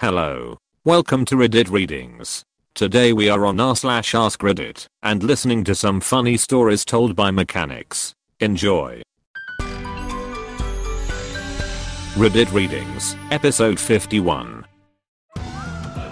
Hello. Welcome to Reddit Readings. Today we are on r slash ask Reddit and listening to some funny stories told by mechanics. Enjoy. Reddit Readings, episode 51.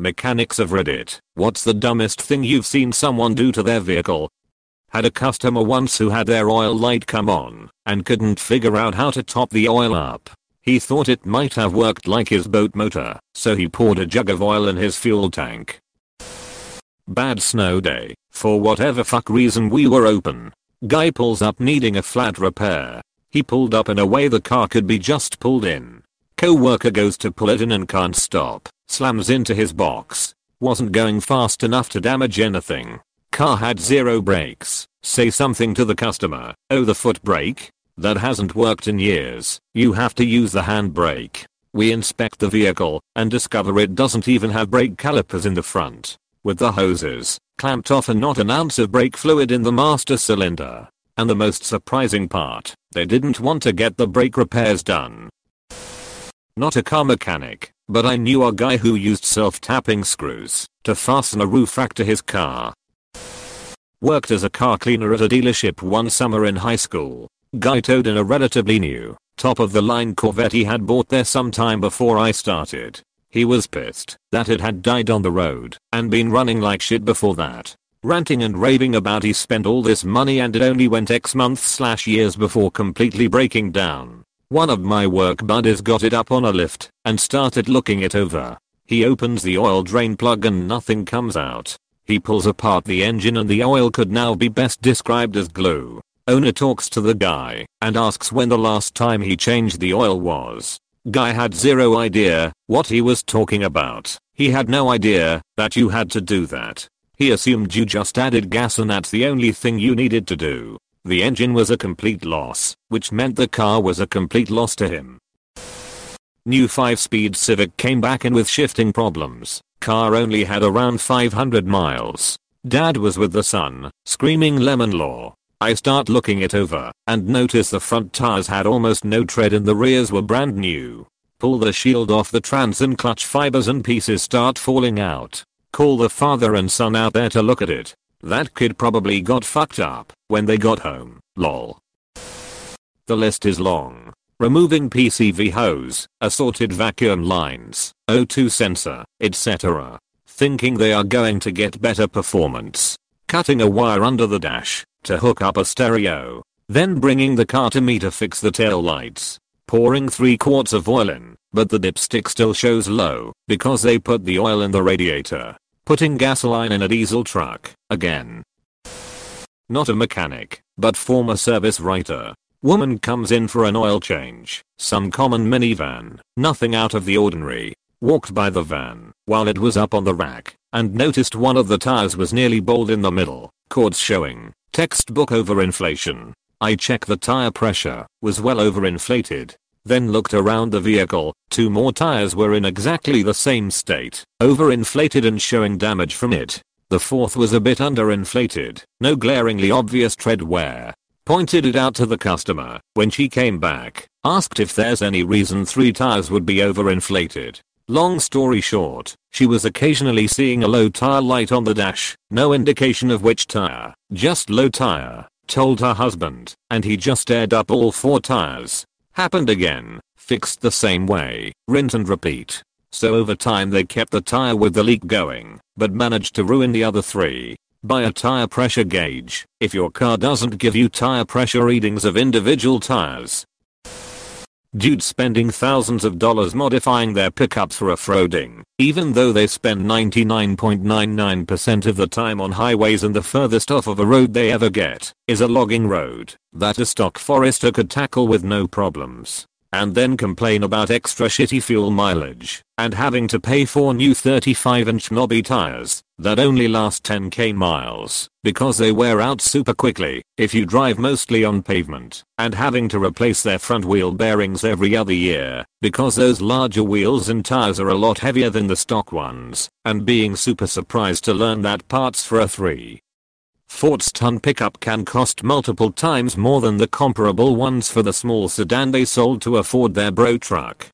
Mechanics of Reddit. What's the dumbest thing you've seen someone do to their vehicle? Had a customer once who had their oil light come on and couldn't figure out how to top the oil up. He thought it might have worked like his boat motor, so he poured a jug of oil in his fuel tank. Bad snow day. For whatever fuck reason we were open. Guy pulls up needing a flat repair. He pulled up in a way the car could be just pulled in. Co-worker goes to pull it in and can't stop. Slams into his box. Wasn't going fast enough to damage anything. Car had zero brakes. Say something to the customer. Oh the foot brake? That hasn't worked in years. You have to use the hand brake. We inspect the vehicle and discover it doesn't even have brake calipers in the front. With the hoses clamped off and not an ounce of brake fluid in the master cylinder. And the most surprising part, they didn't want to get the brake repairs done. Not a car mechanic, but I knew a guy who used self-tapping screws to fasten a roof rack to his car. Worked as a car cleaner at a dealership one summer in high school. Guy towed in a relatively new, top-of-the-line Corvette he had bought there some time before I started. He was pissed that it had died on the road and been running like shit before that. Ranting and raving about he spent all this money and it only went X months slash years before completely breaking down. One of my work buddies got it up on a lift and started looking it over. He opens the oil drain plug and nothing comes out. He pulls apart the engine and the oil could now be best described as glue. Owner talks to the guy and asks when the last time he changed the oil was. Guy had zero idea what he was talking about. He had no idea that you had to do that. He assumed you just added gas and that's the only thing you needed to do. The engine was a complete loss, which meant the car was a complete loss to him. New 5-speed Civic came back in with shifting problems. Car only had around 500 miles. Dad was with the son, screaming lemon law. I start looking it over and notice the front tires had almost no tread and the rears were brand new. Pull the shield off the trans and clutch fibers and pieces start falling out. Call the father and son out there to look at it. That kid probably got fucked up when they got home, lol. The list is long. Removing PCV hose, assorted vacuum lines, O2 sensor, etc. Thinking they are going to get better performance. Cutting a wire under the dash to hook up a stereo. Then bringing the car to me to fix the tail lights. Pouring 3 quarts of oil in, but the dipstick still shows low because they put the oil in the radiator. Putting gasoline in a diesel truck, again. Not a mechanic, but former service writer. Woman comes in for an oil change. Some common minivan, nothing out of the ordinary. Walked by the van while it was up on the rack and noticed one of the tires was nearly bald in the middle, cords showing. Textbook overinflation. I check the tire pressure was well overinflated. Then looked around the vehicle, two more tires were in exactly the same state, overinflated and showing damage from it. The fourth was a bit underinflated, no glaringly obvious tread wear. Pointed it out to the customer when she came back, asked if there's any reason three tires would be overinflated. Long story short, she was occasionally seeing a low tire light on the dash, no indication of which tire, just low tire, told her husband, and he just aired up all four tires. Happened again, fixed the same way, rinse and repeat. So over time they kept the tire with the leak going, but managed to ruin the other three. Buy a tire pressure gauge if your car doesn't give you tire pressure readings of individual tires. Dudes spending thousands of dollars modifying their pickups for off-roading, even though they spend 99.99% of the time on highways and the furthest off of a road they ever get is a logging road that a stock Forester could tackle with no problems and then complain about extra shitty fuel mileage, and having to pay for new 35 inch knobby tires that only last 10k miles because they wear out super quickly if you drive mostly on pavement, and having to replace their front wheel bearings every other year because those larger wheels and tires are a lot heavier than the stock ones, and being super surprised to learn that parts for a 3 Ford's ton pickup can cost multiple times more than the comparable ones for the small sedan they sold to afford their bro truck.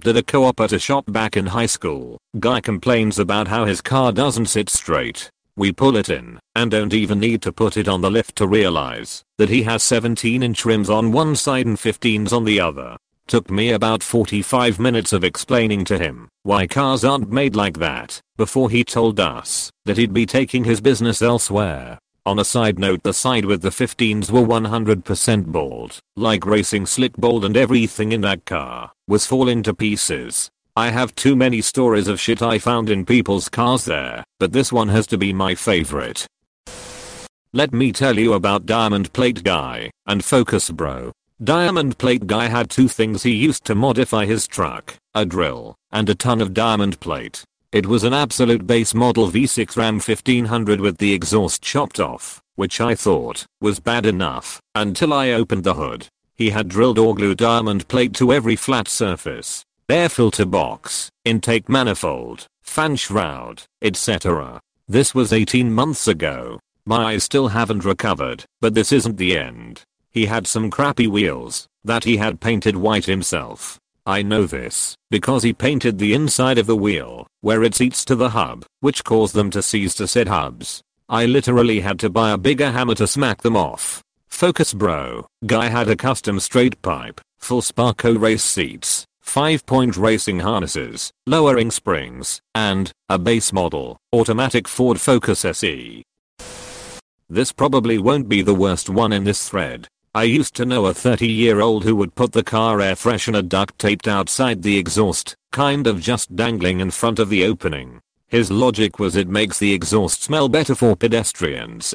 Did a co-op at a shop back in high school. Guy complains about how his car doesn't sit straight. We pull it in and don't even need to put it on the lift to realize that he has 17 inch rims on one side and 15s on the other. Took me about 45 minutes of explaining to him why cars aren't made like that before he told us that he'd be taking his business elsewhere. On a side note the side with the 15s were 100% bald, like racing slick bald and everything in that car was falling to pieces. I have too many stories of shit I found in people's cars there, but this one has to be my favorite. Let me tell you about Diamond Plate Guy and Focus Bro. Diamond Plate Guy had two things he used to modify his truck, a drill and a ton of diamond plate. It was an absolute base model V6 Ram 1500 with the exhaust chopped off, which I thought was bad enough until I opened the hood. He had drilled or glued diamond plate to every flat surface, air filter box, intake manifold, fan shroud, etc. This was 18 months ago. My eyes still haven't recovered, but this isn't the end. He had some crappy wheels that he had painted white himself. I know this because he painted the inside of the wheel where it seats to the hub, which caused them to seize to said hubs. I literally had to buy a bigger hammer to smack them off. Focus bro, guy had a custom straight pipe, full Sparco race seats, 5 point racing harnesses, lowering springs, and a base model, automatic Ford Focus SE. This probably won't be the worst one in this thread, I used to know a 30 year old who would put the car air freshener duct taped outside the exhaust, kind of just dangling in front of the opening. His logic was it makes the exhaust smell better for pedestrians.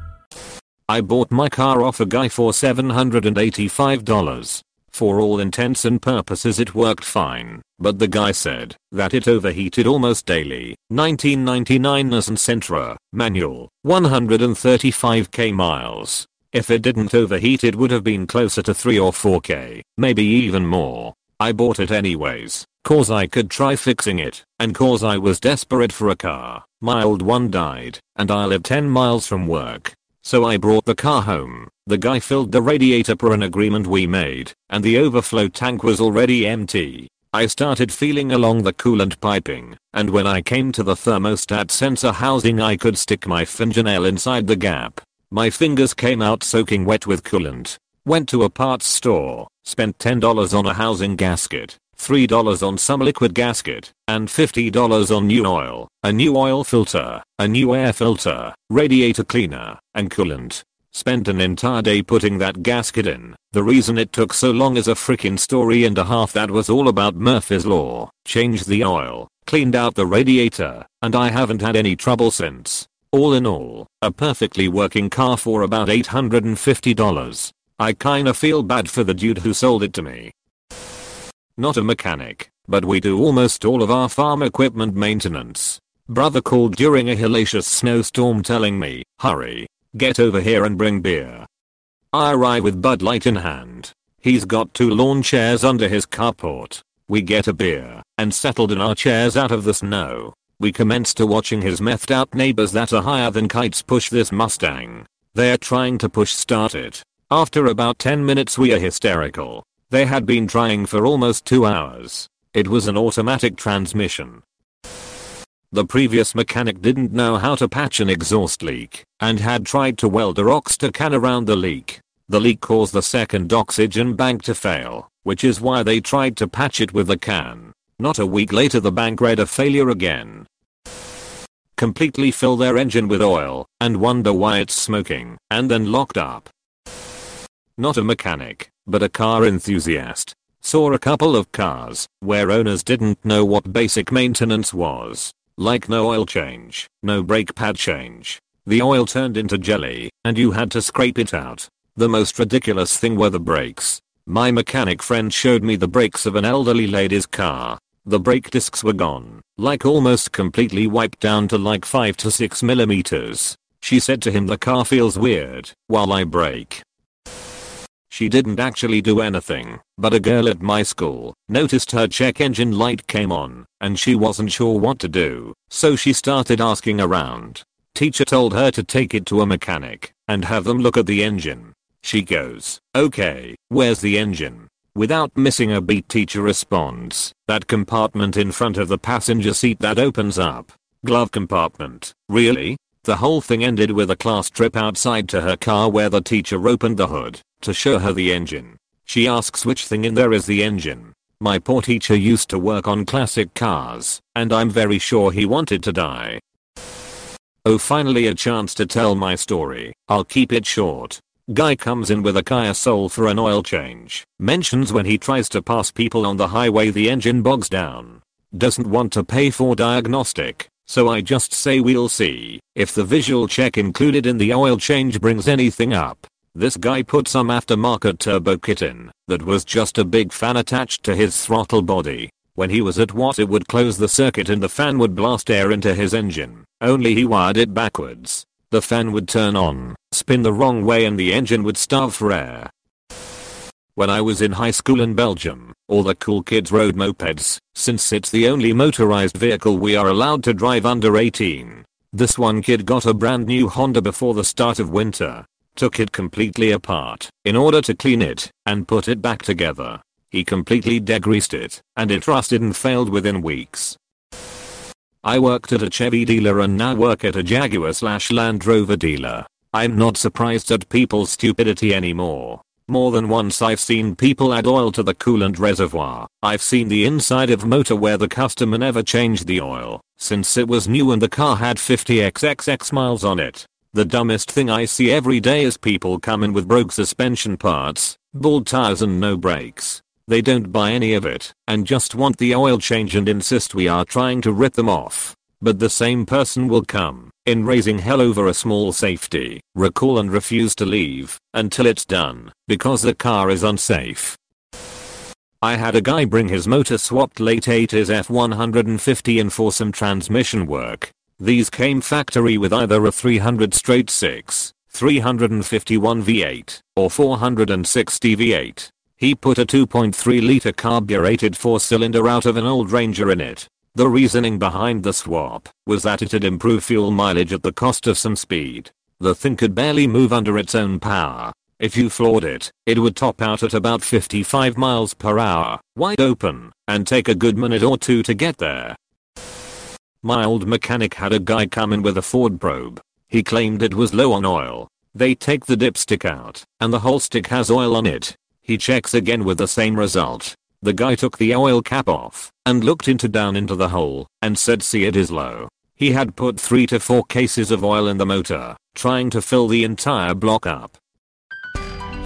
I bought my car off a guy for $785. For all intents and purposes it worked fine, but the guy said that it overheated almost daily. 1999 Nissan Sentra, manual, 135k miles. If it didn't overheat it would have been closer to 3 or 4k, maybe even more. I bought it anyways, cause I could try fixing it, and cause I was desperate for a car. My old one died, and I live 10 miles from work. So I brought the car home, the guy filled the radiator per an agreement we made, and the overflow tank was already empty. I started feeling along the coolant piping, and when I came to the thermostat sensor housing I could stick my fingernail inside the gap. My fingers came out soaking wet with coolant. Went to a parts store, spent $10 on a housing gasket, $3 on some liquid gasket, and $50 on new oil, a new oil filter, a new air filter, radiator cleaner, and coolant. Spent an entire day putting that gasket in. The reason it took so long is a freaking story and a half that was all about Murphy's Law. Changed the oil, cleaned out the radiator, and I haven't had any trouble since. All in all, a perfectly working car for about $850. I kinda feel bad for the dude who sold it to me. Not a mechanic, but we do almost all of our farm equipment maintenance. Brother called during a hellacious snowstorm telling me, hurry, get over here and bring beer. I arrive with Bud Light in hand. He's got two lawn chairs under his carport. We get a beer and settled in our chairs out of the snow. We commence to watching his methed out neighbors that are higher than kites push this Mustang. They're trying to push start it. After about 10 minutes we are hysterical. They had been trying for almost 2 hours. It was an automatic transmission. The previous mechanic didn't know how to patch an exhaust leak and had tried to weld a Rockstar can around the leak. The leak caused the second oxygen bank to fail, which is why they tried to patch it with the can. Not a week later the bank read a failure again. Completely fill their engine with oil and wonder why it's smoking and then locked up. Not a mechanic, but a car enthusiast. Saw a couple of cars where owners didn't know what basic maintenance was. Like no oil change, no brake pad change. The oil turned into jelly, and you had to scrape it out. The most ridiculous thing were the brakes. My mechanic friend showed me the brakes of an elderly lady's car. The brake discs were gone, like almost completely wiped down to like 5 to 6 millimeters. She said to him the car feels weird while I brake. She didn't actually do anything, but a girl at my school noticed her check engine light came on, and she wasn't sure what to do, so she started asking around. Teacher told her to take it to a mechanic and have them look at the engine. She goes, okay, where's the engine? Without missing a beat teacher responds, that compartment in front of the passenger seat that opens up. Glove compartment, really? The whole thing ended with a class trip outside to her car where the teacher opened the hood to show her the engine. She asks which thing in there is the engine. My poor teacher used to work on classic cars, and I'm very sure he wanted to die. Oh finally a chance to tell my story. I'll keep it short. Guy comes in with a Kia Soul for an oil change. Mentions when he tries to pass people on the highway the engine bogs down. Doesn't want to pay for diagnostic. So I just say we'll see if the visual check included in the oil change brings anything up. This guy put some aftermarket turbo kit in that was just a big fan attached to his throttle body. When he was at WOT it would close the circuit and the fan would blast air into his engine. Only he wired it backwards. The fan would turn on, spin the wrong way and the engine would starve for air. When I was in high school in Belgium, all the cool kids rode mopeds, since it's the only motorized vehicle we are allowed to drive under 18. This one kid got a brand new Honda before the start of winter, took it completely apart in order to clean it and put it back together. He completely degreased it and it rusted and failed within weeks. I worked at a Chevy dealer and now work at a Jaguar slash Land Rover dealer. I'm not surprised at people's stupidity anymore. More than once I've seen people add oil to the coolant reservoir. I've seen the inside of motor where the customer never changed the oil since it was new and the car had 50xxx miles on it. The dumbest thing I see every day is people come in with broke suspension parts, bald tires and no brakes. They don't buy any of it and just want the oil change and insist we are trying to rip them off. But the same person will come in raising hell over a small safety recall and refuse to leave until it's done because the car is unsafe. I had a guy bring his motor swapped late 80s F150 in for some transmission work these came factory with either a 300 straight 6, 351 V8, or 460 V8. He put a 2.3 liter carbureted 4 cylinder out of an old Ranger in it. The reasoning behind the swap was that it'd improve fuel mileage at the cost of some speed. The thing could barely move under its own power. If you floored it, it would top out at about 55 miles per hour, wide open, and take a good minute or two to get there. My old mechanic had a guy come in with a Ford probe. He claimed it was low on oil. They take the dipstick out, and the whole stick has oil on it. He checks again with the same result. The guy took the oil cap off, and looked into down into the hole, and said see it is low. He had put 3 to 4 cases of oil in the motor, trying to fill the entire block up.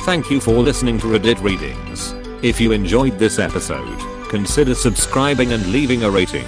Thank you for listening to Reddit Readings. If you enjoyed this episode, consider subscribing and leaving a rating.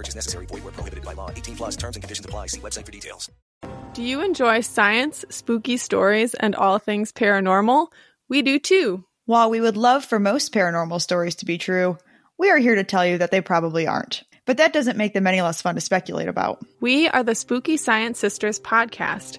No purchase purchase necessary. Void where prohibited by law. 18 plus terms and conditions apply. See website for details. Do you enjoy science, spooky stories, and all things paranormal? We do too. While we would love for most paranormal stories to be true, we are here to tell you that they probably aren't. But that doesn't make them any less fun to speculate about. We are the Spooky Science Sisters podcast.